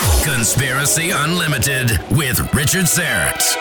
Conspiracy Unlimited with Richard Syrett.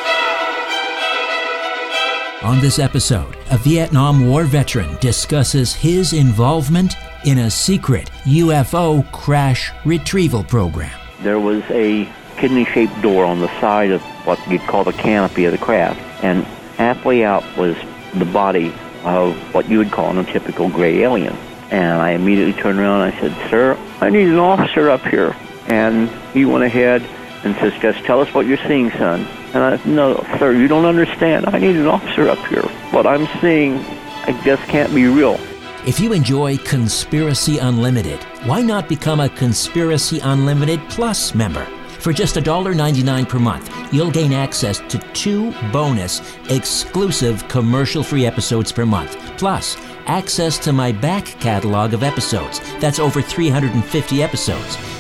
On this episode, a Vietnam War veteran discusses his involvement in a secret UFO crash retrieval program. There was a kidney shaped door on the side of what you'd call the canopy of the craft, and halfway out was the body of what you would call a typical gray alien. And I immediately turned around and I said, Sir, I need an officer up here. And he went ahead and says, just tell us what you're seeing, son. And I said, no, sir, you don't understand. I need an officer up here. What I'm seeing, I just can't be real. If you enjoy Conspiracy Unlimited, why not become a Conspiracy Unlimited Plus member? For just $1.99 per month, you'll gain access to two bonus, exclusive commercial free episodes per month, plus access to my back catalog of episodes. That's over 350 episodes.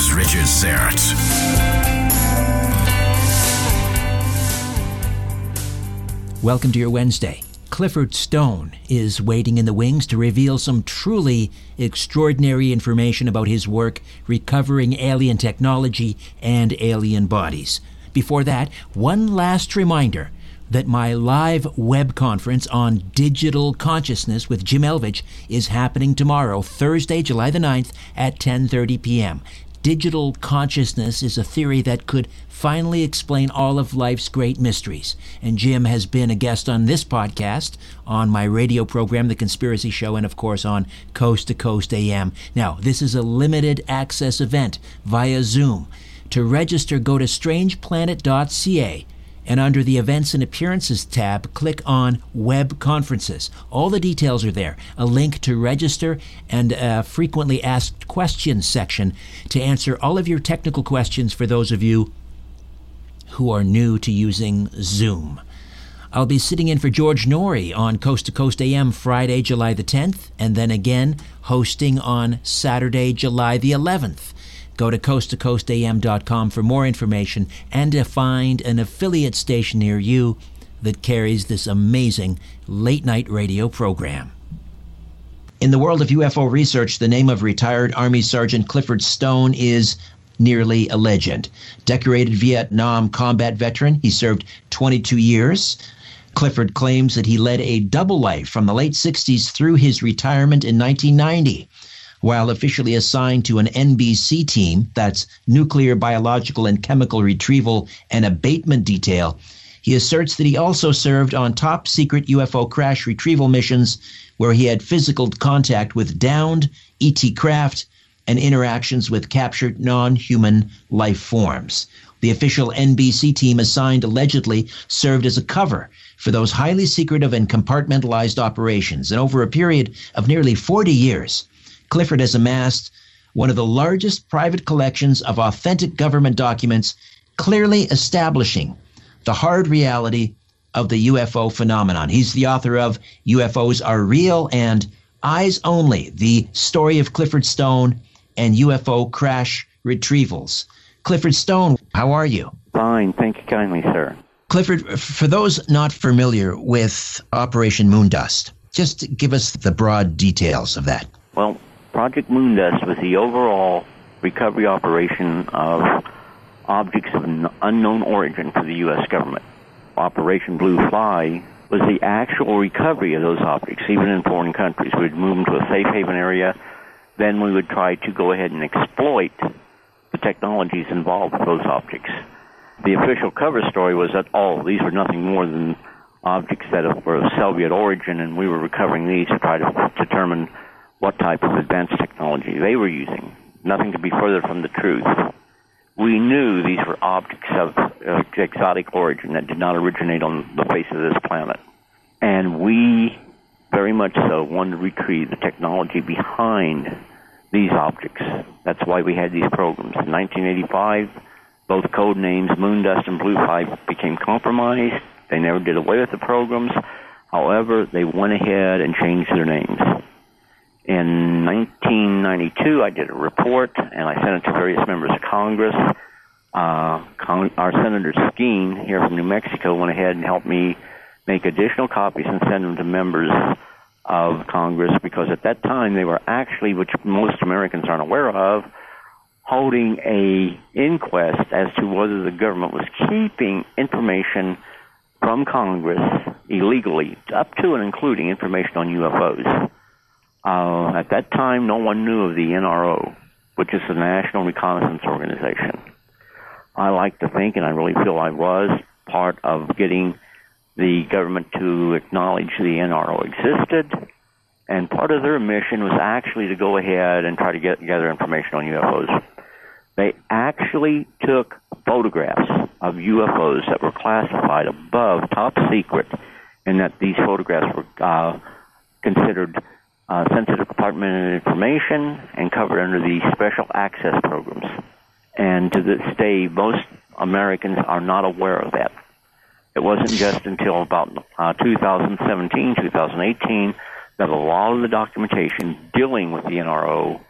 Here's Richard Syrett. Welcome to your Wednesday. Clifford Stone is waiting in the wings to reveal some truly extraordinary information about his work recovering alien technology and alien bodies. Before that, one last reminder that my live web conference on digital consciousness with Jim Elvidge is happening tomorrow, Thursday, July the 9th at 10:30 p.m. Digital consciousness is a theory that could finally explain all of life's great mysteries. And Jim has been a guest on this podcast, on my radio program, The Conspiracy Show, and of course on Coast to Coast AM. Now, this is a limited access event via Zoom. To register, go to strangeplanet.ca and under the Events and Appearances tab, click on Web Conferences. All the details are there. A link to register and a frequently asked questions section to answer all of your technical questions for those of you who are new to using Zoom. I'll be sitting in for George Noory on Coast to Coast AM Friday, July the 10th, and then again hosting on Saturday, July the 11th. Go to coasttocoastam.com for more information and to find an affiliate station near you that carries this amazing late night radio program. In the world of UFO research, the name of retired Army Sergeant Clifford Stone is nearly a legend. Decorated Vietnam combat veteran, he served 22 years. Clifford claims that he led a double life from the late 60s through his retirement in 1990. While officially assigned to an NBC team, that's Nuclear, Biological, and Chemical Retrieval and Abatement Detail, he asserts that he also served on top secret UFO crash retrieval missions where he had physical contact with downed ET craft and interactions with captured non human life forms. The official NBC team assigned allegedly served as a cover for those highly secretive and compartmentalized operations. And over a period of nearly 40 years, Clifford has amassed one of the largest private collections of authentic government documents, clearly establishing the hard reality of the UFO phenomenon. He's the author of UFOs Are Real and Eyes Only, the story of Clifford Stone and UFO crash retrievals. Clifford Stone, how are you? Fine, thank you kindly, sir. Clifford, for those not familiar with Operation Moondust, just give us the broad details of that. Well, Project Moondust was the overall recovery operation of objects of unknown origin for the U.S. government. Operation Blue Fly was the actual recovery of those objects, even in foreign countries. We'd move them to a safe haven area, then we would try to go ahead and exploit the technologies involved with those objects the official cover story was that, oh, these were nothing more than objects that were of Soviet origin, and we were recovering these to try to determine what type of advanced technology they were using. Nothing could be further from the truth. We knew these were objects of exotic origin that did not originate on the face of this planet. And we very much so wanted to retrieve the technology behind these objects. That's why we had these programs. In 1985, both code names Moondust and Blue Fly became compromised. They never did away with the programs. However, they went ahead and changed their names. In 1992, I did a report and I sent it to various members of Congress. Uh, our Senator Skeen here from New Mexico went ahead and helped me make additional copies and send them to members of Congress because at that time they were actually, which most Americans aren't aware of, holding a inquest as to whether the government was keeping information from Congress illegally, up to and including information on UFOs. Uh, at that time, no one knew of the NRO, which is the National Reconnaissance Organization. I like to think, and I really feel I was, part of getting the government to acknowledge the NRO existed and part of their mission was actually to go ahead and try to get gather information on UFOs. They actually took photographs of UFOs that were classified above top secret, and that these photographs were uh, considered uh, sensitive compartmented information and covered under the special access programs. And to this day, most Americans are not aware of that. It wasn't just until about uh, 2017, 2018 that a lot of the documentation dealing with the NRO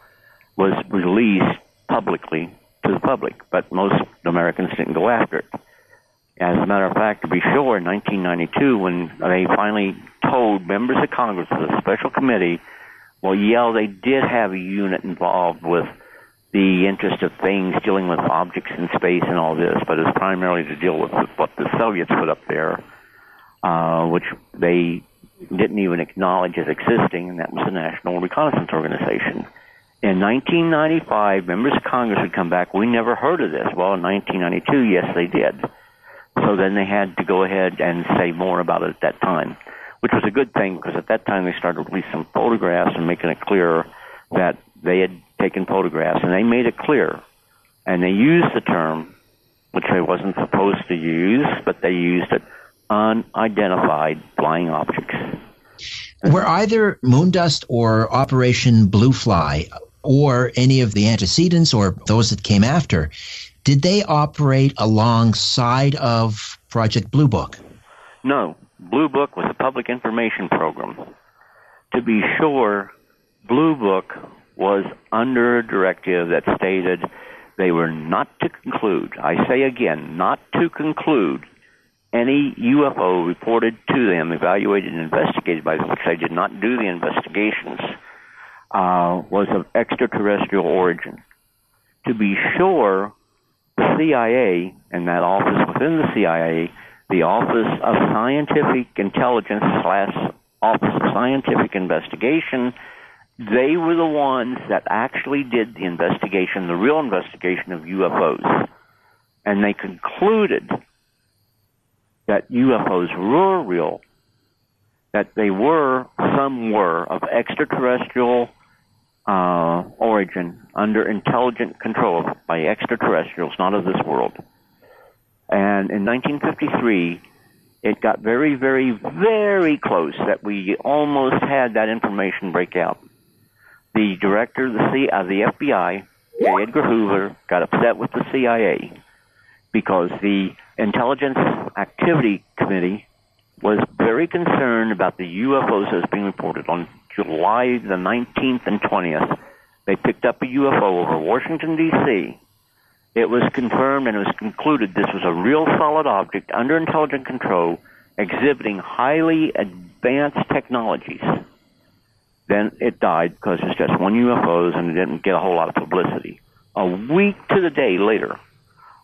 was released publicly to the public, but most Americans didn't go after it. As a matter of fact, to be sure, in 1992, when they finally told members of Congress of a special committee, well, yeah, they did have a unit involved with the interest of things dealing with objects in space and all this, but it's primarily to deal with what the Soviets put up there, uh, which they didn't even acknowledge as existing, and that was the National Reconnaissance Organization. In 1995, members of Congress would come back. We never heard of this. Well, in 1992, yes, they did. So then they had to go ahead and say more about it at that time, which was a good thing because at that time they started releasing photographs and making it clear that they had taken photographs, and they made it clear, and they used the term which they wasn't supposed to use, but they used it, unidentified flying objects. Were either Moondust or Operation Blue Fly or any of the antecedents or those that came after, did they operate alongside of Project Blue Book? No. Blue Book was a public information program. To be sure, Blue Book was under a directive that stated they were not to conclude, I say again, not to conclude any UFO reported to them, evaluated and investigated by them, which they did not do the investigations, uh, was of extraterrestrial origin. To be sure, the CIA and that office within the CIA, the Office of Scientific Intelligence slash Office of Scientific Investigation, they were the ones that actually did the investigation, the real investigation of UFOs. And they concluded that UFOs were real, that they were, some were, of extraterrestrial uh, origin under intelligent control by extraterrestrials, not of this world. And in 1953, it got very, very, very close that we almost had that information break out. The director of the, C- of the FBI, J. Edgar Hoover, got upset with the CIA because the Intelligence Activity Committee was very concerned about the UFOs that was being reported. On July the 19th and 20th, they picked up a UFO over Washington, D.C. It was confirmed and it was concluded this was a real solid object under intelligent control exhibiting highly advanced technologies. Then it died because it's just one UFOs and it didn't get a whole lot of publicity. A week to the day later,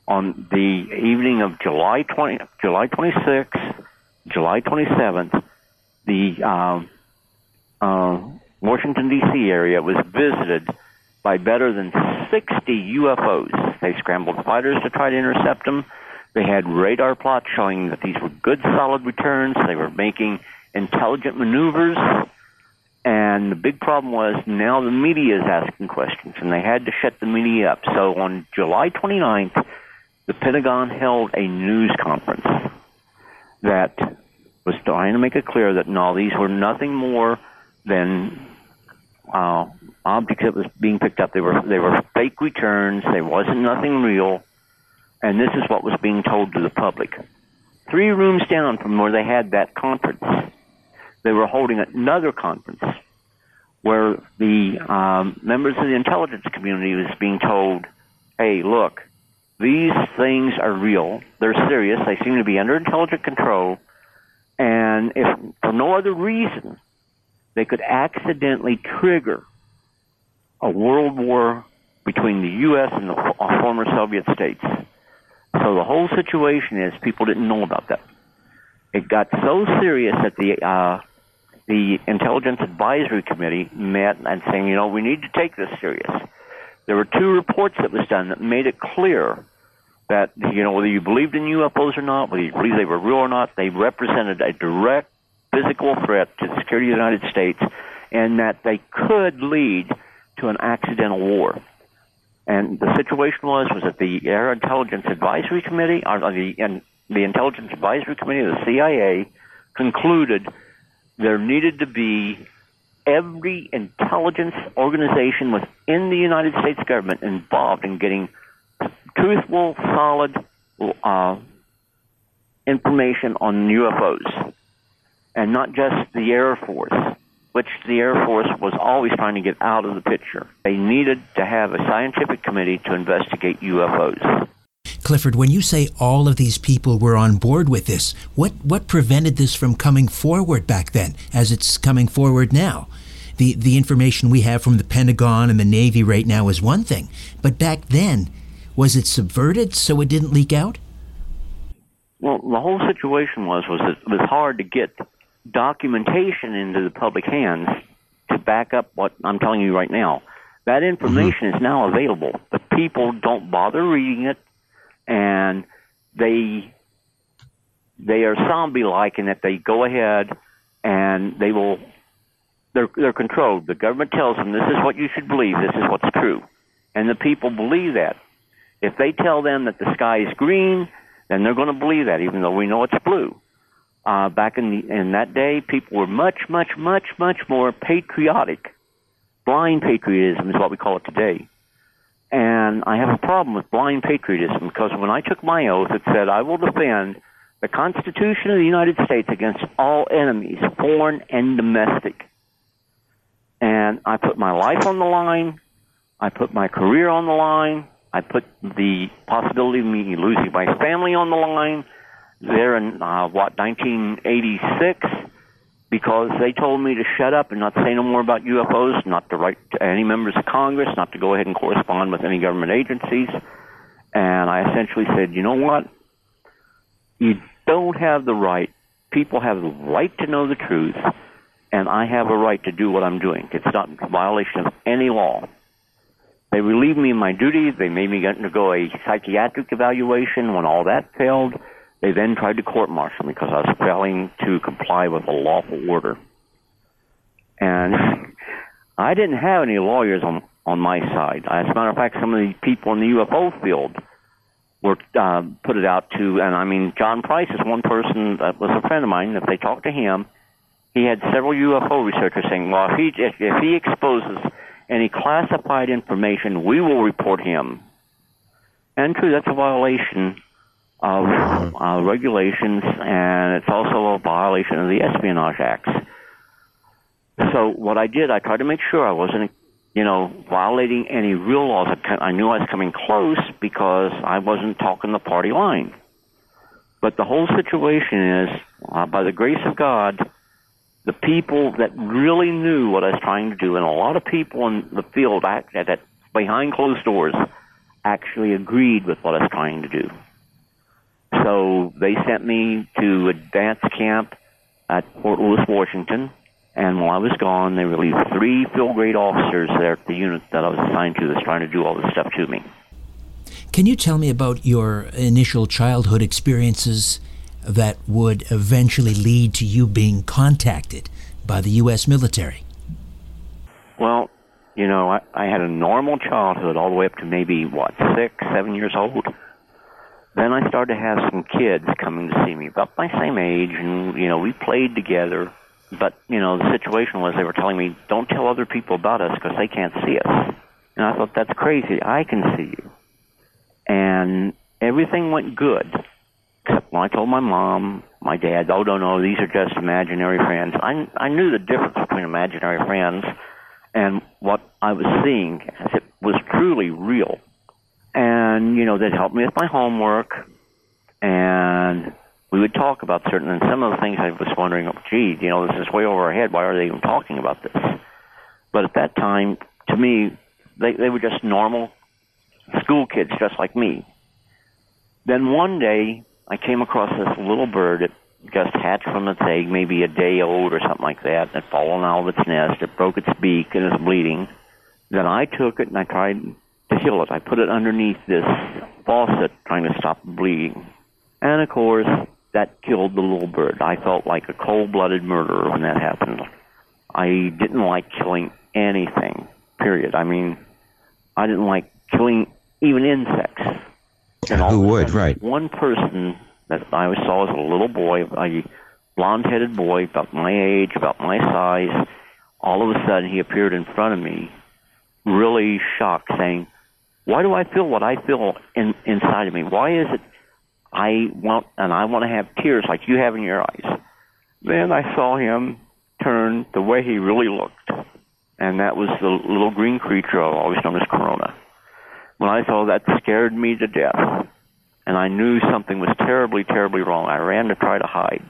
on the evening of July 20, July 26th, July 27th, the um, uh, Washington D.C. area was visited by better than 60 UFOs. They scrambled fighters to try to intercept them. They had radar plots showing that these were good, solid returns. They were making intelligent maneuvers. And the big problem was now the media is asking questions, and they had to shut the media up. So on July 29th, the Pentagon held a news conference that was trying to make it clear that no, these were nothing more than uh, objects that was being picked up. They were they were fake returns. There wasn't nothing real, and this is what was being told to the public. Three rooms down from where they had that conference, they were holding another conference where the um, members of the intelligence community was being told, "Hey, look, these things are real. They're serious. They seem to be under intelligent control, and if for no other reason." They could accidentally trigger a world war between the U.S. and the former Soviet states. So the whole situation is people didn't know about that. It got so serious that the uh, the Intelligence Advisory Committee met and saying, you know, we need to take this serious. There were two reports that was done that made it clear that you know whether you believed in UFOs or not, whether you believed they were real or not, they represented a direct physical threat to the security of the United States, and that they could lead to an accidental war. And the situation was was that the Air Intelligence Advisory Committee, or the and the Intelligence Advisory Committee of the CIA, concluded there needed to be every intelligence organization within the United States government involved in getting truthful, solid uh, information on UFOs and not just the Air Force, which the Air Force was always trying to get out of the picture. They needed to have a scientific committee to investigate UFOs. Clifford, when you say all of these people were on board with this, what, what prevented this from coming forward back then, as it's coming forward now? The, the information we have from the Pentagon and the Navy right now is one thing, but back then, was it subverted so it didn't leak out? Well, the whole situation was was it was hard to get documentation into the public hands to back up what I'm telling you right now. That information mm-hmm. is now available, but people don't bother reading it, and they they are zombie like in that they go ahead and they will they're they're controlled. The government tells them this is what you should believe, this is what's true, and the people believe that. If they tell them that the sky is green, then they're going to believe that, even though we know it's blue. Uh, back in the, in that day, people were much, much, much, much more patriotic. Blind patriotism is what we call it today. And I have a problem with blind patriotism because when I took my oath, it said, I will defend the Constitution of the United States against all enemies, foreign and domestic. And I put my life on the line. I put my career on the line. I put the possibility of me losing my family on the line there in, uh, what, 1986 because they told me to shut up and not say no more about UFOs, not to write to any members of Congress, not to go ahead and correspond with any government agencies. And I essentially said, you know what? You don't have the right. People have the right to know the truth, and I have a right to do what I'm doing. It's not a violation of any law. They relieved me of my duties. They made me undergo a psychiatric evaluation. When all that failed, they then tried to court martial me because I was failing to comply with a lawful order. And I didn't have any lawyers on on my side. As a matter of fact, some of the people in the UFO field were uh, put it out to, and I mean, John Price is one person that was a friend of mine. If they talked to him, he had several UFO researchers saying, "Well, if he if, if he exposes any classified information, we will report him." And true, that's a violation of uh, regulations, and it's also a violation of the Espionage Acts. So what I did, I tried to make sure I wasn't, you know, violating any real laws. I knew I was coming close because I wasn't talking the party line. But the whole situation is, uh, by the grace of God, the people that really knew what I was trying to do, and a lot of people in the field act, that behind closed doors actually agreed with what I was trying to do. So they sent me to a dance camp at Fort Lewis, Washington. And while I was gone, they released three field grade officers there at the unit that I was assigned to that's trying to do all this stuff to me. Can you tell me about your initial childhood experiences that would eventually lead to you being contacted by the U.S. military? Well, you know, I, I had a normal childhood all the way up to maybe, what, six, seven years old. Then I started to have some kids coming to see me about my same age, and you know we played together. But you know the situation was they were telling me, "Don't tell other people about us because they can't see us." And I thought that's crazy. I can see you, and everything went good. Except when I told my mom, my dad, "Oh no, no, these are just imaginary friends." I I knew the difference between imaginary friends and what I was seeing as it was truly real and you know they'd help me with my homework, and we would talk about certain and some of the things I was wondering, oh, gee, you know, this is way over our head. Why are they even talking about this? But at that time, to me, they they were just normal school kids, just like me. Then one day, I came across this little bird. It just hatched from its egg, maybe a day old or something like that. It fallen out of its nest. It broke its beak and it's bleeding. Then I took it and I tried heal it. I put it underneath this faucet trying to stop the bleeding. And of course, that killed the little bird. I felt like a cold blooded murderer when that happened. I didn't like killing anything, period. I mean, I didn't like killing even insects. And Who would, right? One person that I saw as a little boy, a blonde headed boy, about my age, about my size, all of a sudden he appeared in front of me, really shocked, saying, why do I feel what I feel in, inside of me? Why is it I want and I want to have tears like you have in your eyes? Then I saw him turn the way he really looked, and that was the little green creature I've always known as Corona. When I saw that, scared me to death, and I knew something was terribly, terribly wrong. I ran to try to hide,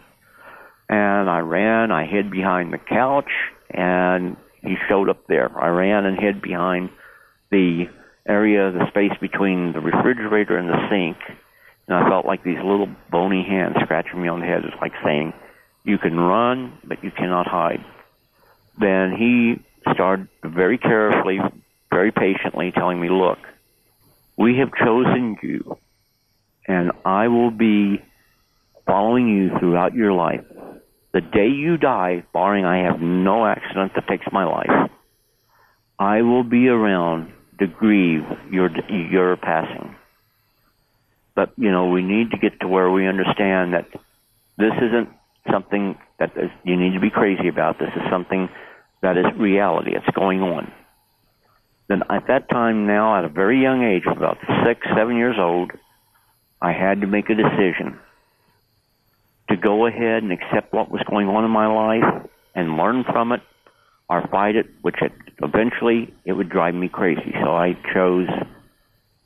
and I ran. I hid behind the couch, and he showed up there. I ran and hid behind the area, the space between the refrigerator and the sink, and I felt like these little bony hands scratching me on the head. It's like saying, "You can run, but you cannot hide." Then he started very carefully, very patiently telling me, "Look, we have chosen you, and I will be following you throughout your life. The day you die, barring I have no accident that takes my life, I will be around to grieve your your passing. But, you know, we need to get to where we understand that this isn't something that is, you need to be crazy about. This is something that is reality. It's going on. Then at that time now, at a very young age, about six, seven years old, I had to make a decision to go ahead and accept what was going on in my life and learn from it or fight it, which it, eventually it would drive me crazy. So I chose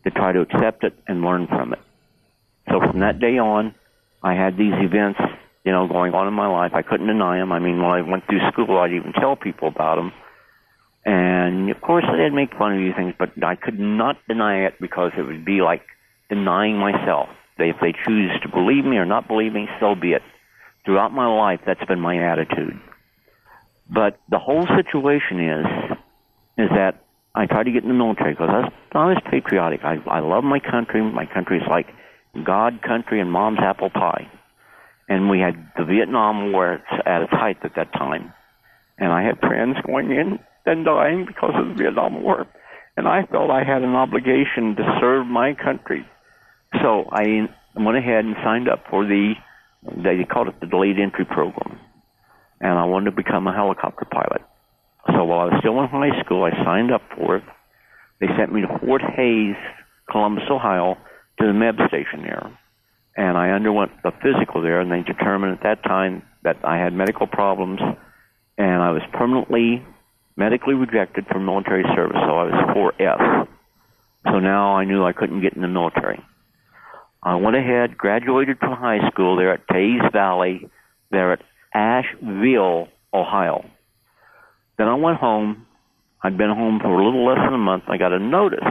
to try to accept it and learn from it. So from that day on, I had these events, you know, going on in my life. I couldn't deny them. I mean, when I went through school, I'd even tell people about them. And of course, they'd make fun of these things, but I could not deny it because it would be like denying myself. If they choose to believe me or not believe me, so be it. Throughout my life, that's been my attitude. But the whole situation is, is that I tried to get in the military because I was, I was patriotic. I, I love my country. My country is like God, country, and mom's apple pie. And we had the Vietnam War at its height at that time. And I had friends going in and dying because of the Vietnam War. And I felt I had an obligation to serve my country. So I went ahead and signed up for the, they called it the delayed entry program. And I wanted to become a helicopter pilot. So while I was still in high school, I signed up for it. They sent me to Fort Hayes, Columbus, Ohio, to the MEB station there. And I underwent the physical there, and they determined at that time that I had medical problems, and I was permanently medically rejected from military service, so I was 4F. So now I knew I couldn't get in the military. I went ahead, graduated from high school there at Teays Valley, there at Ashville, Ohio. Then I went home. I'd been home for a little less than a month. I got a notice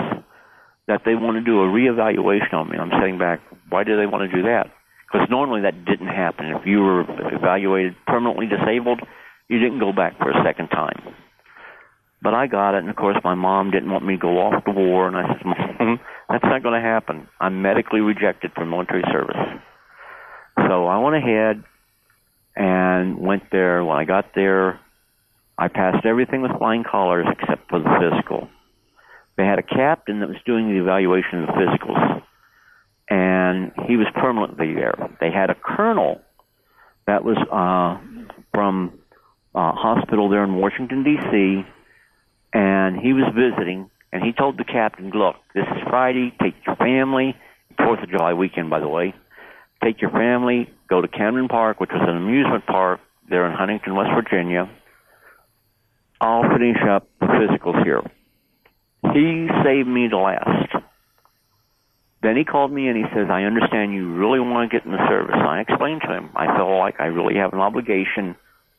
that they want to do a reevaluation on me. I'm sitting back. Why do they want to do that? Because normally that didn't happen. If you were evaluated permanently disabled, you didn't go back for a second time. But I got it, and of course my mom didn't want me to go off to war, and I said, Mom, that's not going to happen. I'm medically rejected from military service. So I went ahead and went there. When I got there, I passed everything with flying colors except for the physical. They had a captain that was doing the evaluation of the physicals, and he was permanently there. They had a colonel that was uh, from a hospital there in Washington D.C and he was visiting, and he told the captain, "Look, this is Friday. Take your family. Fourth of July weekend, by the way. Take your family. Go to Camden Park, which was an amusement park there in Huntington, West Virginia. I'll finish up the physicals here." He saved me the last. Then he called me and he says, I understand you really want to get in the service. I explained to him, I felt like I really have an obligation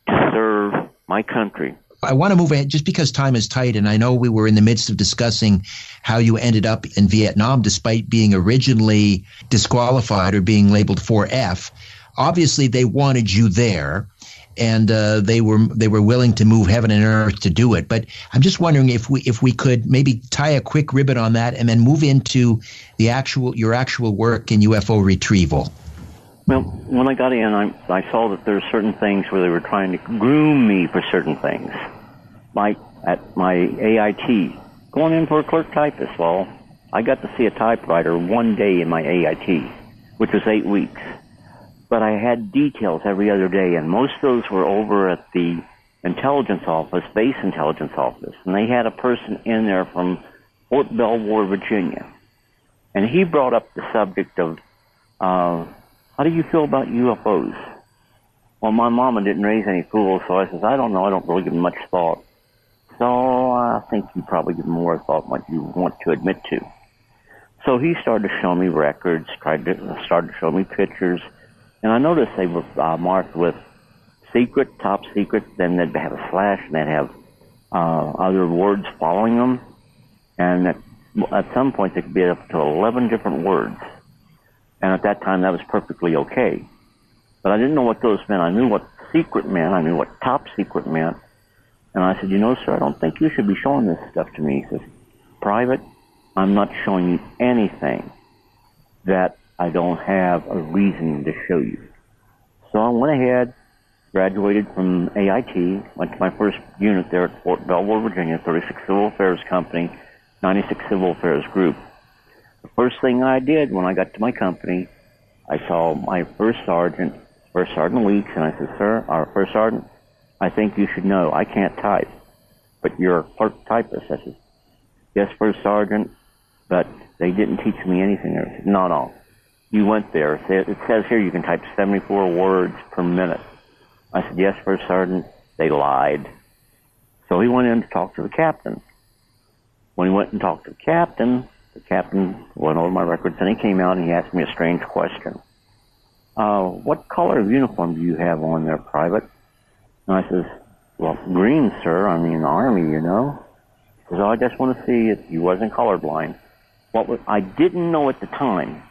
to serve my country I want to move ahead just because time is tight, and I know we were in the midst of discussing how you ended up in Vietnam despite being originally disqualified or being labeled 4F. Obviously, they wanted you there, and uh, they were they were willing to move heaven and earth to do it. But I'm just wondering if we if we could maybe tie a quick ribbon on that and then move into the actual your actual work in UFO retrieval. Well, when I got in, I, I saw that there were certain things where they were trying to groom me for certain things. Like at my AIT, going in for a clerk typist. Well, I got to see a typewriter one day in my AIT, which was eight weeks. But I had details every other day, and most of those were over at the intelligence office, base intelligence office, and they had a person in there from Fort Belvoir, Virginia, and he brought up the subject of uh, how do you feel about UFOs? Well, my mama didn't raise any fools, so I says, I don't know. I don't really give them much thought. So I think you probably give more thought than what you want to admit to. So he started to show me records, tried to started to show me pictures, and I noticed they were uh, marked with secret, top secret. Then they'd have a slash, and they'd have uh, other words following them, and at, at some point they could be up to eleven different words. And at that time, that was perfectly okay. But I didn't know what those meant. I knew what secret meant. I knew what top secret meant. And I said, you know, sir, I don't think you should be showing this stuff to me. He says, private, I'm not showing you anything that I don't have a reason to show you. So I went ahead, graduated from AIT, went to my first unit there at Fort Belvoir, Virginia, 36 Civil Affairs Company, 96 Civil Affairs Group. The first thing I did when I got to my company, I saw my first sergeant, First Sergeant Weeks, and I said, Sir, our first sergeant, I think you should know I can't type, but you're a clerk typist. I said, Yes, First Sergeant, but they didn't teach me anything. I said, No, no. You went there. It says here you can type 74 words per minute. I said, Yes, First Sergeant. They lied. So he went in to talk to the captain. When he went and talked to the captain, the captain went over my records and he came out and he asked me a strange question. Uh, what color of uniform do you have on there, Private? And I says, well, green, sir. I mean, Army, you know. He says, oh, I just want to see if you wasn't colorblind. What was, I didn't know at the time,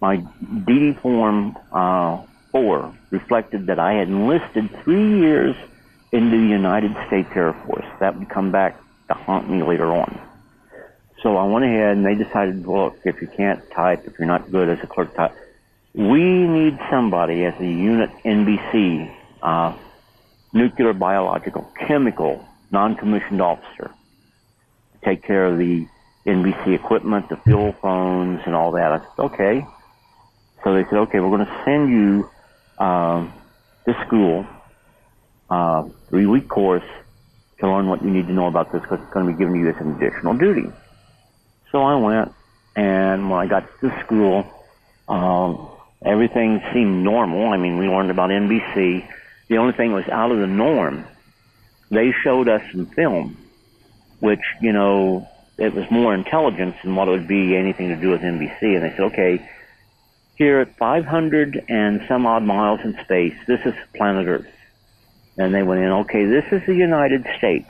my DD Form uh, 4 reflected that I had enlisted three years into the United States Air Force. That would come back to haunt me later on. So I went ahead and they decided, look, if you can't type, if you're not good as a clerk type, we need somebody as a unit NBC, uh, nuclear, biological, chemical, non-commissioned officer to take care of the NBC equipment, the field phones, and all that. I said, okay. So they said, okay, we're going to send you um, to school, uh, three-week course to learn what you need to know about this because it's going to be giving you this additional duty. So I went, and when I got to school, um, everything seemed normal. I mean, we learned about NBC. The only thing was out of the norm. They showed us some film, which, you know, it was more intelligence than what it would be anything to do with NBC. And they said, okay, here at 500 and some odd miles in space, this is planet Earth. And they went in, okay, this is the United States.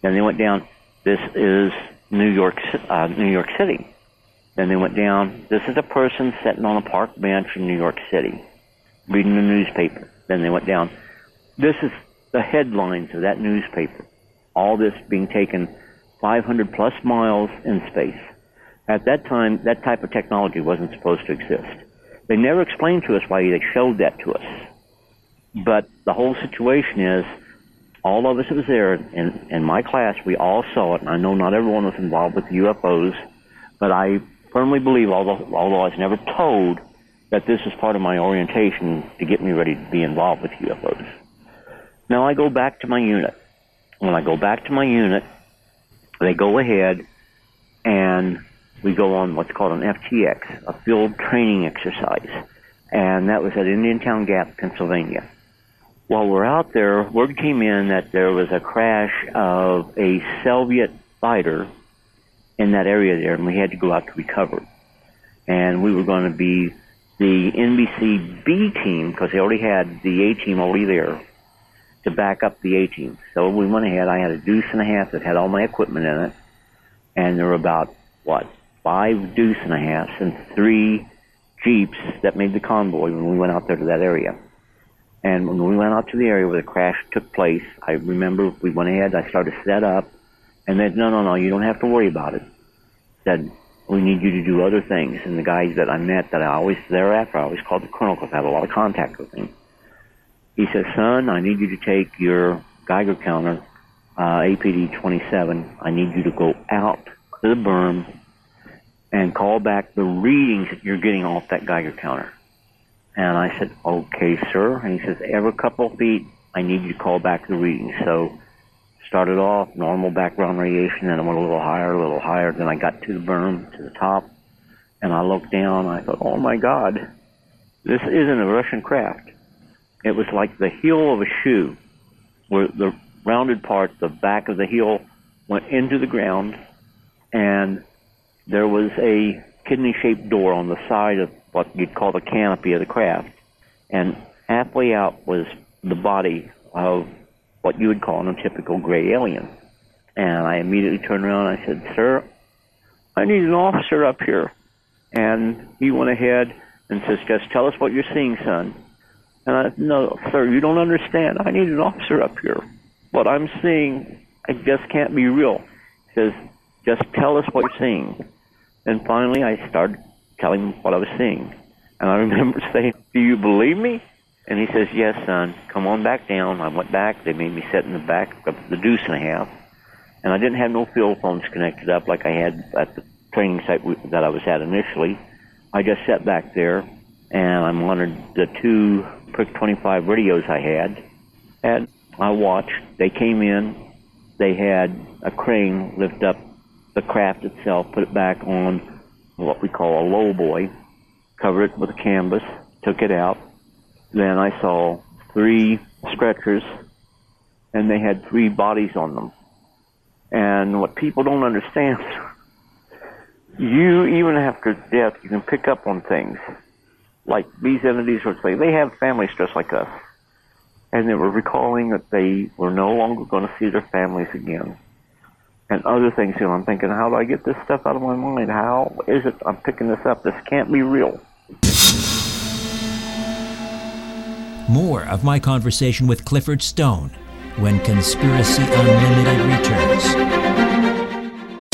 Then they went down, this is New York, uh, New York City. Then they went down. This is a person sitting on a park bench in New York City, reading the newspaper. Then they went down. This is the headlines of that newspaper. All this being taken 500 plus miles in space. At that time, that type of technology wasn't supposed to exist. They never explained to us why they showed that to us. But the whole situation is, all of us that was there in, in my class, we all saw it, and I know not everyone was involved with UFOs, but I firmly believe, although, although I was never told, that this is part of my orientation to get me ready to be involved with UFOs. Now I go back to my unit. When I go back to my unit, they go ahead and we go on what's called an FTX, a field training exercise. And that was at Indiantown Gap, Pennsylvania. While we're out there, word came in that there was a crash of a Soviet fighter in that area there, and we had to go out to recover. And we were going to be the NBC B team because they already had the A team already there to back up the A team. So we went ahead. I had a deuce and a half that had all my equipment in it, and there were about what five deuce and a halves and three jeeps that made the convoy when we went out there to that area. And when we went out to the area where the crash took place, I remember we went ahead. I started set up and they said, no, no, no, you don't have to worry about it. Said, we need you to do other things. And the guys that I met that I always, thereafter, I always called the colonel because I had a lot of contact with him. He said, son, I need you to take your Geiger counter, uh, APD 27. I need you to go out to the berm and call back the readings that you're getting off that Geiger counter. And I said, okay, sir. And he says, every couple of feet, I need you to call back the readings. So started off normal background radiation, and I went a little higher, a little higher. Then I got to the berm, to the top, and I looked down. I thought, oh my God, this isn't a Russian craft. It was like the heel of a shoe, where the rounded part, the back of the heel, went into the ground, and there was a kidney-shaped door on the side of what you'd call the canopy of the craft, and halfway out was the body of what you would call a typical gray alien. And I immediately turned around and I said, Sir, I need an officer up here. And he went ahead and says, Just tell us what you're seeing, son. And I said, No, sir, you don't understand. I need an officer up here. What I'm seeing, I just can't be real. He says, Just tell us what you're seeing. And finally, I started telling him what I was seeing. And I remember saying, Do you believe me? And he says, Yes, son, come on back down. I went back. They made me sit in the back of the deuce and a half. And I didn't have no field phones connected up like I had at the training site that I was at initially. I just sat back there and I monitored the two Prick 25 radios I had, and I watched. They came in. They had a crane lift up the craft itself, put it back on what we call a low boy, cover it with a canvas, took it out. Then I saw three stretchers, and they had three bodies on them. And what people don't understand, you even after death, you can pick up on things. Like these entities would say, they have families just like us. And they were recalling that they were no longer going to see their families again and other things. You know, I'm thinking, how do I get this stuff out of my mind? How is it I'm picking this up? This can't be real. More of my conversation with Clifford Stone when Conspiracy Unlimited returns.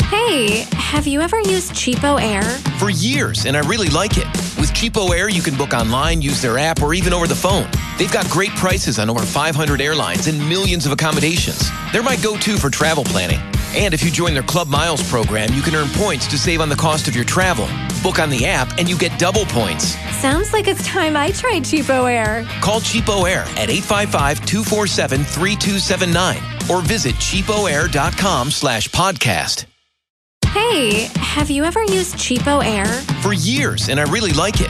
Hey, have you ever used CheapOair? For years, and I really like it. With CheapOair, you can book online, use their app, or even over the phone. They've got great prices on over 500 airlines and millions of accommodations. They're my go to for travel planning. And if you join their Club Miles program, you can earn points to save on the cost of your travel. Book on the app and you get double points. Sounds like it's time I tried CheapOair. Call CheapOair at 855-247-3279 or visit cheapoair.com slash podcast. Hey, have you ever used CheapOair? For years, and I really like it.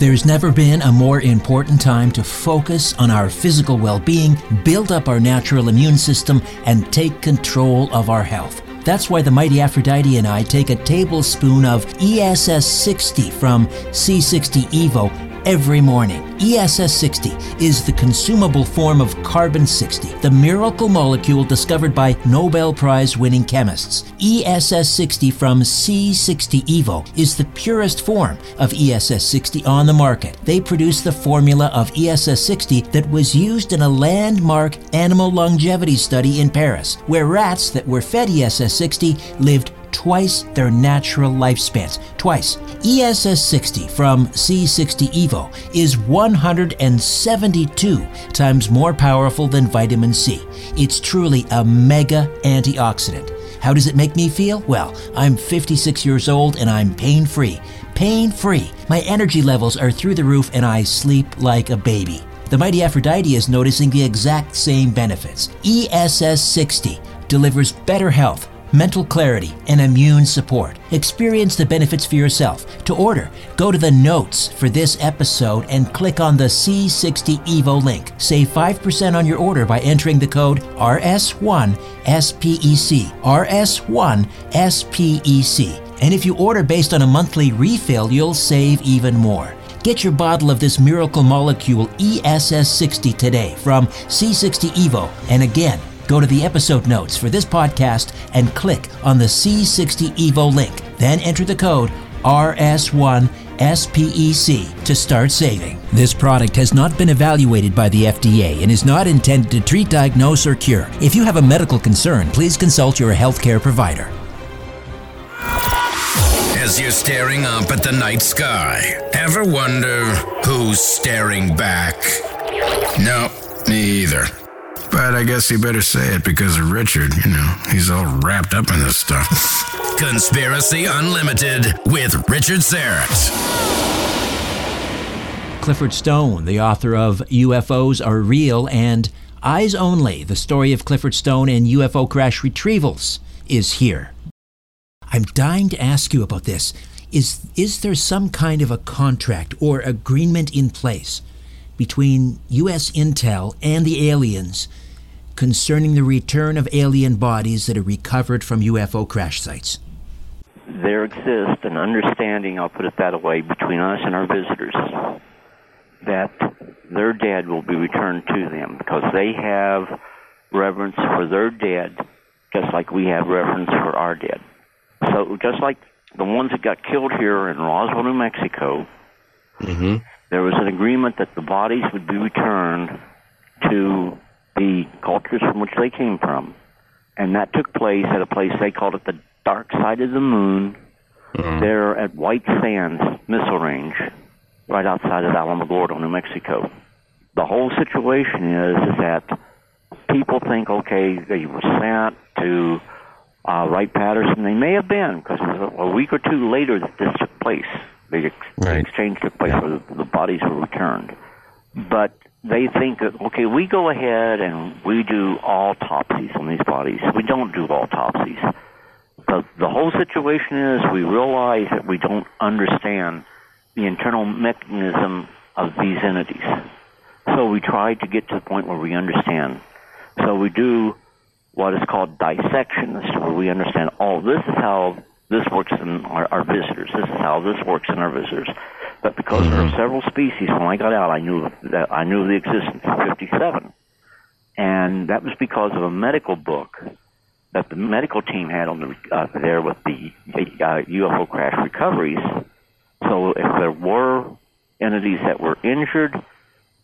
There's never been a more important time to focus on our physical well being, build up our natural immune system, and take control of our health. That's why the mighty Aphrodite and I take a tablespoon of ESS 60 from C60 Evo every morning. ESS 60 is the consumable form of carbon 60, the miracle molecule discovered by Nobel Prize winning chemists. ESS 60 from C60 Evo is the purest form of ESS 60 on the market. They produce the formula of ESS 60 that was used in a landmark animal longevity study in Paris, where rats that were fed ESS 60 lived twice their natural lifespans. Twice. ESS 60 from C60 Evo is 172 times more powerful than vitamin C. It's truly a mega antioxidant. How does it make me feel? Well, I'm 56 years old and I'm pain free. Pain free. My energy levels are through the roof and I sleep like a baby. The mighty Aphrodite is noticing the exact same benefits. ESS 60 delivers better health mental clarity, and immune support. Experience the benefits for yourself. To order, go to the notes for this episode and click on the C60 Evo link. Save 5% on your order by entering the code RS1SPEC. RS1SPEC. And if you order based on a monthly refill, you'll save even more. Get your bottle of this miracle molecule ESS60 today from C60 Evo. And again, go to the episode notes for this podcast and click on the C60 Evo link. Then enter the code RS1SPEC to start saving. This product has not been evaluated by the FDA and is not intended to treat, diagnose, or cure. If you have a medical concern, please consult your healthcare provider. As you're staring up at the night sky, ever wonder who's staring back? No, me either. But I guess you better say it because of Richard. You know, he's all wrapped up in this stuff. Conspiracy Unlimited with Richard Syrett. Clifford Stone, the author of UFOs Are Real and Eyes Only, the story of Clifford Stone and UFO crash retrievals, is here. I'm dying to ask you about this. Is, is there some kind of a contract or agreement in place between U.S. intel and the aliens concerning the return of alien bodies that are recovered from UFO crash sites? There exists an understanding, I'll put it that way, between us and our visitors that their dead will be returned to them because they have reverence for their dead just like we have reverence for our dead. So just like the ones that got killed here in Roswell, New Mexico, Mm-hmm. there was an agreement that the bodies would be returned to the cultures from which they came from. And that took place at a place they called it the dark side of the moon, there at White Sands Missile Range, right outside of Alamogordo, New Mexico. The whole situation is, is that people think, okay, they were sent to uh, Wright Patterson. They may have been, because it was a, week or two later that this took place. The, ex- the exchange took place where the, the bodies were returned. But they think that, okay, we go ahead and we do autopsies on these bodies. We don't do autopsies. The, the whole situation is we realize that we don't understand the internal mechanism of these entities. So we try to get to the point where we understand. So we do what is called dissections, where we understand, oh, this is how this works in our, our visitors. This is how this works in our visitors. But because there are several species, when I got out, I knew that I knew the existence of 57, and that was because of a medical book that the medical team had on the uh, there with the uh, UFO crash recoveries. So if there were entities that were injured,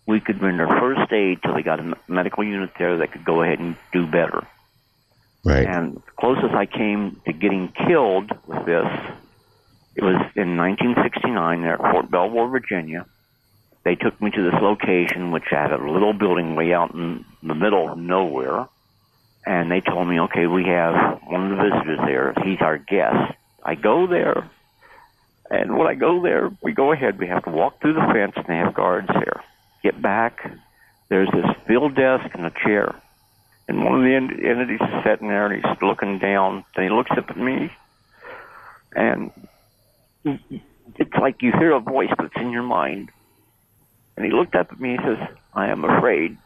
we could render first aid till they got a medical unit there that could go ahead and do better. Right. And the closest I came to getting killed with this, it was in 1969 there at Fort Belvoir, Virginia. They took me to this location, which had a little building way out in the middle of nowhere. And they told me, okay, we have one of the visitors there. He's our guest. I go there, and when I go there, we go ahead. We have to walk through the fence, and they have guards there. Get back. There's this field desk and a chair. And one of the entities is sitting there, and he's looking down. And he looks up at me, and it's like you hear a voice that's in your mind. And he looked up at me and says, I am afraid.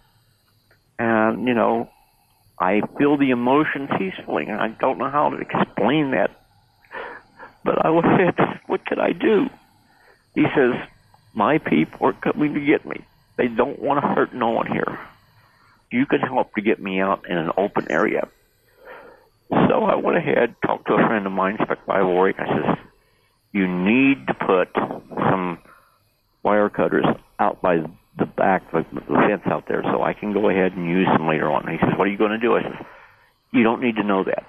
And, you know, I feel the emotions he's feeling, and I don't know how to explain that. But I said, what could I do? He says, my people are coming to get me. They don't want to hurt no one here. You can help to get me out in an open area. So I went ahead, talked to a friend of mine, Spec by Warwick. I says, you need to put some wire cutters out by the back, the, the fence out there, so I can go ahead and use them later on. He says, what are you going to do? I says, you don't need to know that.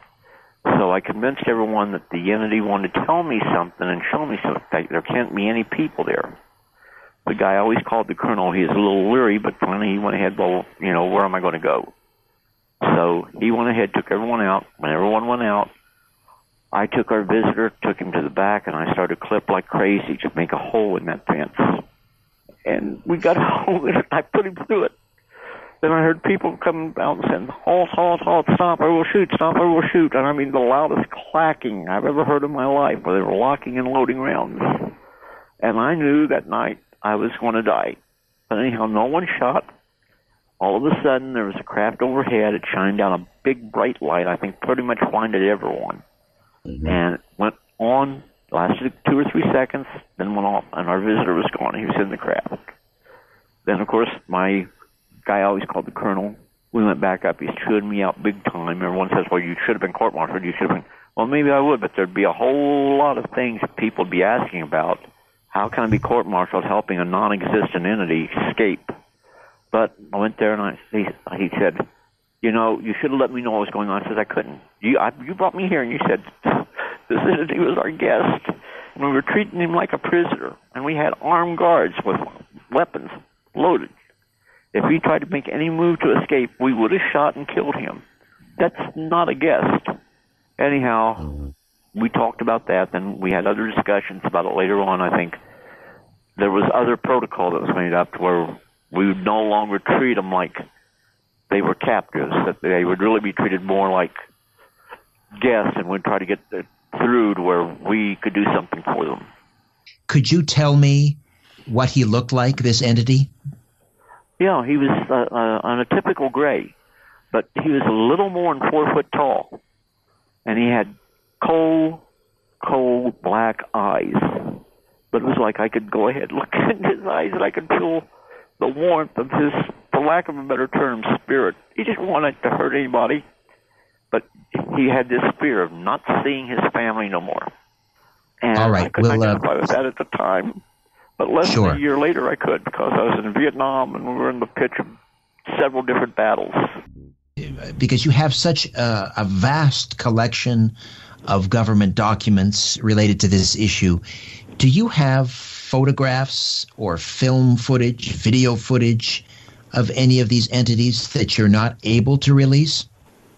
So I convinced everyone that the entity wanted to tell me something and show me something. There can't be any people there. The guy I always called the colonel. He is a little leery, but finally he went ahead. Well, you know, where am I going to go? So he went ahead, took everyone out. When everyone went out, I took our visitor, took him to the back, and I started clip like crazy to make a hole in that fence. And we got a hole in it. I put him through it. Then I heard people coming out and saying, halt, halt, halt, stop, or we'll shoot, stop, or we'll shoot. And I mean the loudest clacking I've ever heard in my life where they were locking and loading rounds. And I knew that night I was going to die. But anyhow, no one shot. All of a sudden, there was a craft overhead. It shined down a big bright light, I think pretty much blinded everyone. Mm-hmm. And it went on, lasted two or three seconds, then went off, and our visitor was gone. He was in the craft. Then, of course, my guy always called the colonel. We went back up. He chewed me out big time. Everyone says, well, you should have been court-martialed. You should have been. Well, maybe I would, but there'd be a whole lot of things people would be asking about. How can I be court-martialed helping a non-existent entity escape? But I went there and I, he, he said, you know, you should have let me know what was going on. I said, I couldn't. You, I, you brought me here and you said, this entity was our guest. And we were treating him like a prisoner. And we had armed guards with weapons loaded. If he tried to make any move to escape, we would have shot and killed him. That's not a guest. Anyhow, mm-hmm. We talked about that. Then we had other discussions about it later on. I think there was other protocol that was made up to where we would no longer treat them like they were captives. That they would really be treated more like guests, and we'd try to get through to where we could do something for them. Could you tell me what he looked like, this entity? Yeah, he was uh, uh, on a typical gray, but he was a little more than four foot tall, and he had cold, cold black eyes. But it was like I could go ahead, look in his eyes, and I could feel the warmth of his, for lack of a better term, spirit. He just wanted to hurt anybody, but he had this fear of not seeing his family no more. And All right, I couldn't we'll, uh, identify with that at the time. But less Sure. than a year later, I could because I was in Vietnam and we were in the pitch of several different battles. because you have such a, a vast collection of government documents related to this issue. Do you have photographs or film footage, video footage of any of these entities that you're not able to release?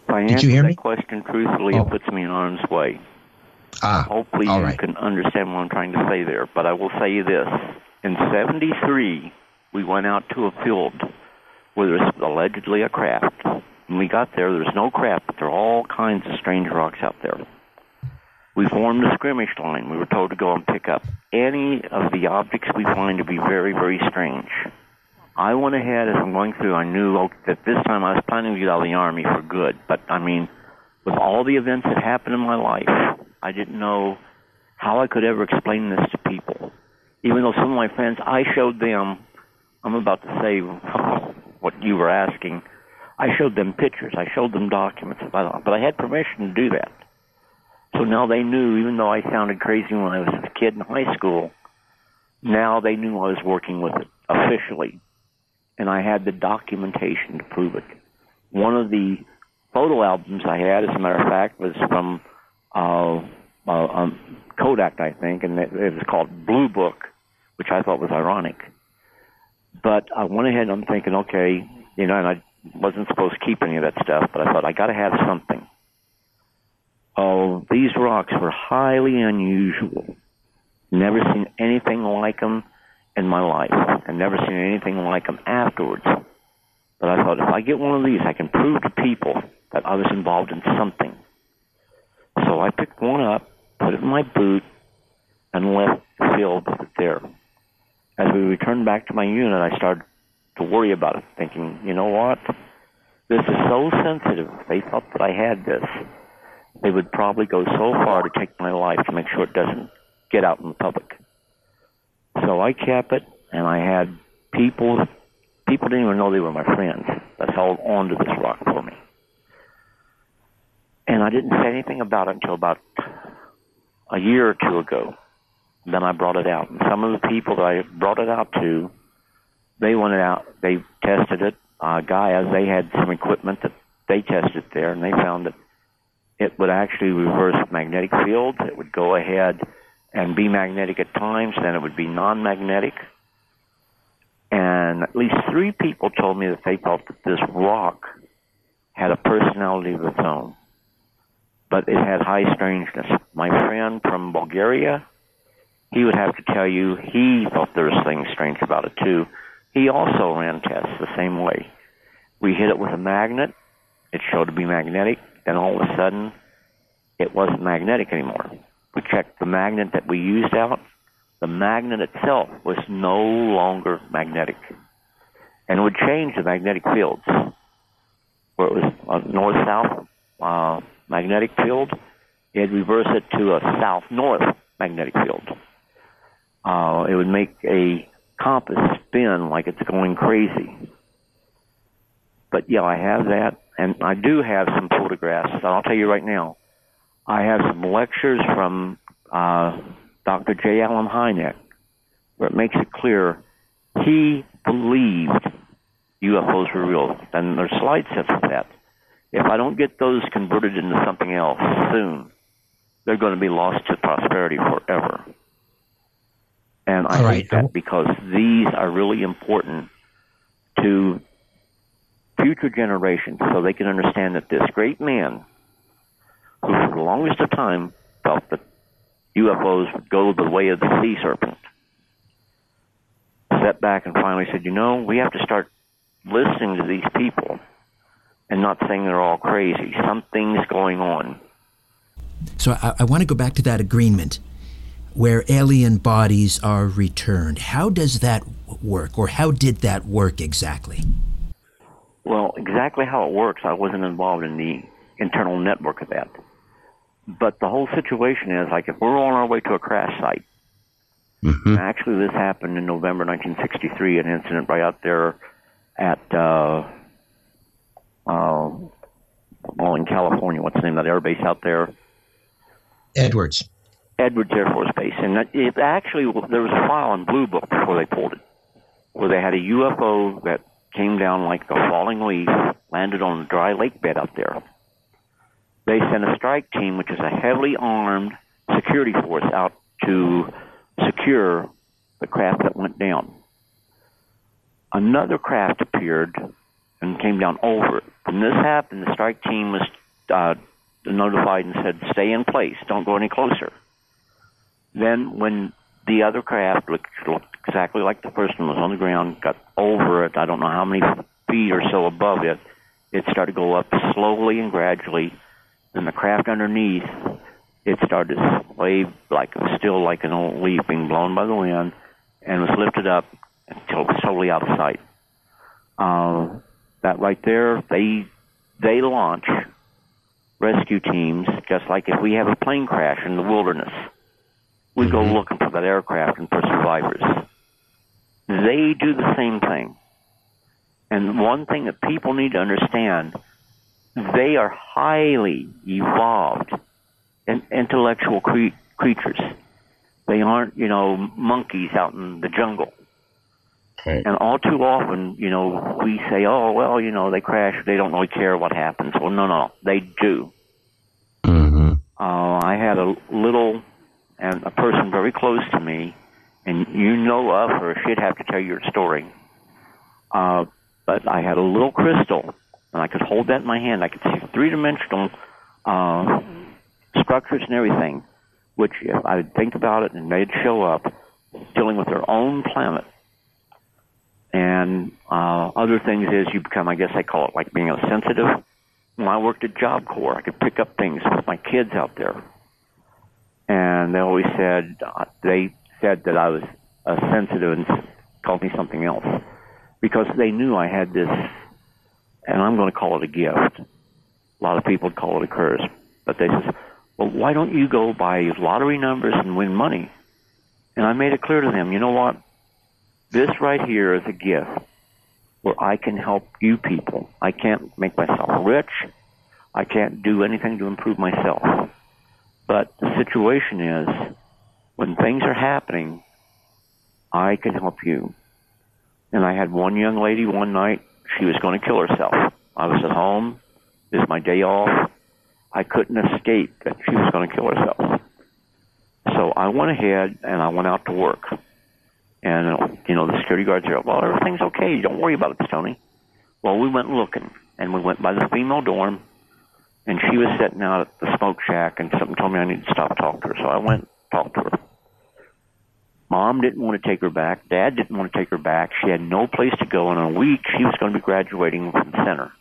If I Did you hear that me? question truthfully, Oh. it puts me in harm's way. Ah, Hopefully, you right. can understand what I'm trying to say there. But I will say this: in '73, we went out to a field where there's allegedly a craft. When we got there, there's no craft, but there are all kinds of strange rocks out there. We formed a skirmish line. We were told to go and pick up any of the objects we find to be very, very strange. I went ahead as I'm going through. I knew that this time I was planning to get out of the army for good. But I mean, with all the events that happened in my life, I didn't know how I could ever explain this to people. Even though some of my friends, I showed them. I'm about to say what you were asking. I showed them pictures. I showed them documents. But but I had permission to do that. So now they knew, even though I sounded crazy when I was a kid in high school, now they knew I was working with it officially. And I had the documentation to prove it. One of the photo albums I had, as a matter of fact, was from uh, uh, um, Kodak, I think, and it, it was called Blue Book, which I thought was ironic. But I went ahead and I'm thinking, okay, you know, and I wasn't supposed to keep any of that stuff, but I thought I got to have something. Oh, these rocks were highly unusual. Never seen anything like them in my life, and never seen anything like them afterwards. But I thought if I get one of these, I can prove to people that I was involved in something. So I picked one up, put it in my boot, and left the with it there. As we returned back to my unit, I started to worry about it, thinking, you know what? This is so sensitive. They thought that I had this, they would probably go so far to take my life to make sure it doesn't get out in the public. So I kept it, and I had people, people didn't even know they were my friends, that held on to this rock for me. And I didn't say anything about it until about a year or two ago. Then I brought it out. And some of the people that I brought it out to, they went out, they tested it. Uh, Gaia, they had some equipment that they tested there, and they found that it would actually reverse magnetic fields. It would go ahead and be magnetic at times, then it would be non-magnetic. And at least three people told me that they felt that this rock had a personality of its own, but it had high strangeness. My friend from Bulgaria, he would have to tell you he thought there was things strange about it too. He also ran tests the same way. We hit it with a magnet. It showed to be magnetic. Then all of a sudden, it wasn't magnetic anymore. We checked the magnet that we used out. The magnet itself was no longer magnetic. And it would change the magnetic fields. Where it was a north-south uh, magnetic field, it'd reverse it to a south-north magnetic field. Uh, it would make a compass spin like it's going crazy. But yeah, I have that, and I do have some photographs. And I'll tell you right now, I have some lectures from uh, Dr. J. Allen Hynek, where it makes it clear he believed UFOs were real, and there's slides of that. If I don't get those converted into something else soon, they're going to be lost to prosperity forever. And I All hate right. that because these are really important to future generations so they can understand that this great man, who for the longest of time felt that UFOs would go the way of the sea serpent, stepped back and finally said, you know, we have to start listening to these people and not saying they're all crazy. Something's going on. So I, I want to go back to that agreement where alien bodies are returned. How does that work, or how did that work exactly? Well, exactly how it works, I wasn't involved in the internal network of that. But the whole situation is like if we're on our way to a crash site, Mm-hmm. actually this happened in November 1963, an incident right out there at, uh, uh, well, in California, what's the name of that air base out there? Edwards. Edwards Air Force Base. And it actually, there was a file in Blue Book before they pulled it, where they had a UFO that came down like a falling leaf, landed on a dry lake bed up there. They sent a strike team, which is a heavily armed security force, out to secure the craft that went down. Another craft appeared and came down over it. When this happened, the strike team was uh, notified and said, "Stay in place. Don't go any closer." Then, when the other craft, which looked exactly like the first one, was on the ground, got over it. I don't know how many feet or so above it. It started to go up slowly and gradually. Then the craft underneath, it started to sway like still like an old leaf being blown by the wind, and was lifted up until it was totally out of sight. Uh, that right there, they they launch rescue teams just like if we have a plane crash in the wilderness. We go looking for that aircraft and for survivors. They do the same thing. And one thing that people need to understand, they are highly evolved and intellectual cre- creatures. They aren't, you know, monkeys out in the jungle. Right. And all too often, you know, we say, oh, well, you know, they crash, they don't really care what happens. Well, no, no, they do. Mm-hmm. Uh, I had a little, and a person very close to me, and you know of her, she'd have to tell your story. Uh, but I had a little crystal, and I could hold that in my hand. I could see three dimensional uh, structures and everything, which if I would think about it and they'd show up dealing with their own planet. And uh, other things is you become, I guess I call it like being a sensitive. When I worked at Job Corps, I could pick up things with my kids out there. And they always said, uh, they said that I was uh, sensitive and called me something else because they knew I had this, and I'm going to call it a gift. A lot of people call it a curse, but they said, well, why don't you go buy lottery numbers and win money? And I made it clear to them, you know what? This right here is a gift where I can help you people. I can't make myself rich. I can't do anything to improve myself. But the situation is, when things are happening, I can help you. And I had one young lady one night, she was going to kill herself. I was at home. It was my day off. I couldn't escape that she was going to kill herself. So I went ahead and I went out to work. And, you know, the security guards are, well, everything's okay. Don't worry about it, Tony. Well, we went looking, and we went by the female dorm, and she was sitting out at the smoke shack, and something told me I need to stop and talk to her. So I went and talked to her. Mom didn't want to take her back. Dad didn't want to take her back. She had no place to go. In a week, she was going to be graduating from center.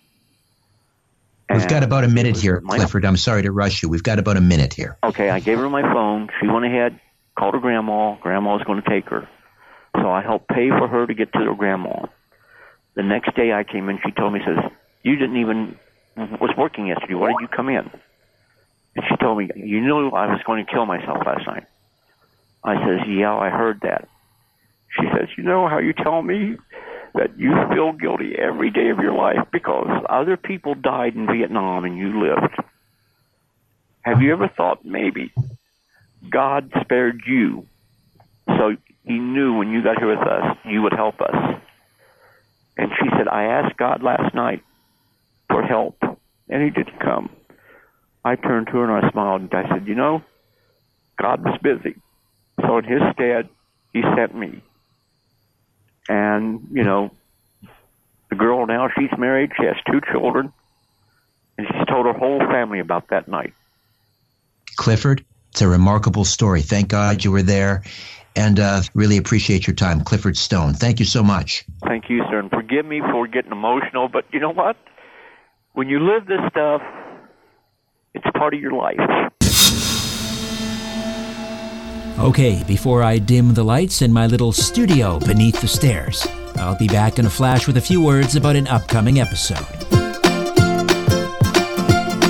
We've got about a minute here, Clifford. I'm sorry to rush you. We've got about a minute here. Okay, I gave her my phone. She went ahead, called her grandma. Grandma was going to take her. So I helped pay for her to get to her grandma. The next day I came in, she told me, says, you didn't even, was working yesterday. Why did you come in? And she told me, you knew I was going to kill myself last night. I says, yeah, I heard that. She says, you know how you tell me that you feel guilty every day of your life because other people died in Vietnam and you lived. Have you ever thought maybe God spared you so he knew when you got here with us, you would help us? And she said, I asked God last night for help, and he didn't come. I turned to her and I smiled and I said, You know, God was busy. So in his stead, he sent me. And, you know, the girl now, she's married, she has two children, and she's told her whole family about that night. Clifford, it's a remarkable story. Thank God you were there and uh, really appreciate your time. Clifford Stone, thank you so much. Thank you, sir. And forgive me for getting emotional, but you know what? When you live this stuff, it's part of your life. Okay, before I dim the lights in my little studio beneath the stairs, I'll be back in a flash with a few words about an upcoming episode.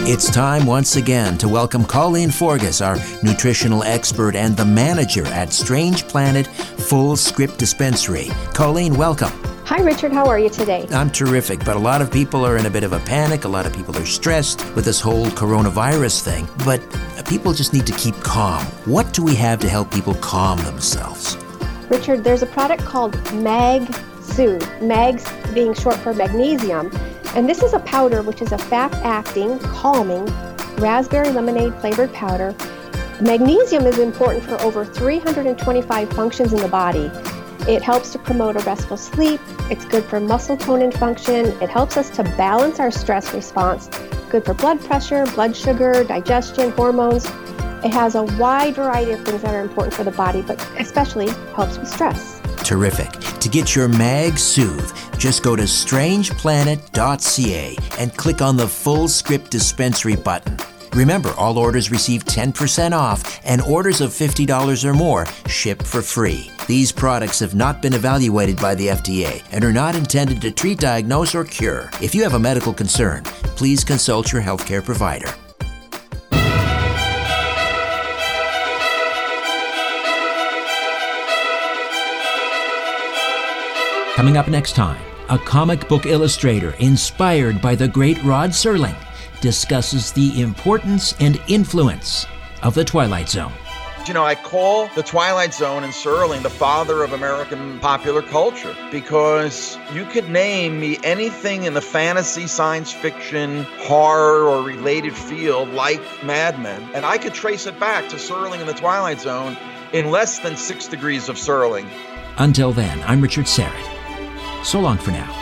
It's time once again to welcome Colleen Forgas, our nutritional expert and the manager at Strange Planet Fullscript Dispensary. Colleen, welcome. Hi, Richard. How are you today? I'm terrific, but a lot of people are in a bit of a panic. A lot of people are stressed with this whole coronavirus thing, but people just need to keep calm. What do we have to help people calm themselves? Richard, there's a product called Mag Soothe, MAGS being short for magnesium. And this is a powder which is a fast acting, calming, raspberry lemonade flavored powder. Magnesium is important for over 325 functions in the body. It helps to promote a restful sleep. It's good for muscle tone and function. It helps us to balance our stress response. Good for blood pressure, blood sugar, digestion, hormones. It has a wide variety of things that are important for the body, but especially helps with stress. Terrific. To get your Mag Soothe, just go to strangeplanet.ca and click on the Fullscript dispensary button. Remember, all orders receive 10% off, and orders of $50 or more ship for free. These products have not been evaluated by the FDA and are not intended to treat, diagnose, or cure. If you have a medical concern, please consult your healthcare provider. Coming up next time, a comic book illustrator inspired by the great Rod Serling discusses the importance and influence of the Twilight Zone. You know, I call the Twilight Zone and Serling the father of American popular culture because you could name me anything in the fantasy, science fiction, horror, or related field like Mad Men, and I could trace it back to Serling and the Twilight Zone in less than six degrees of Serling. Until then, I'm Richard Syrett. So long for now.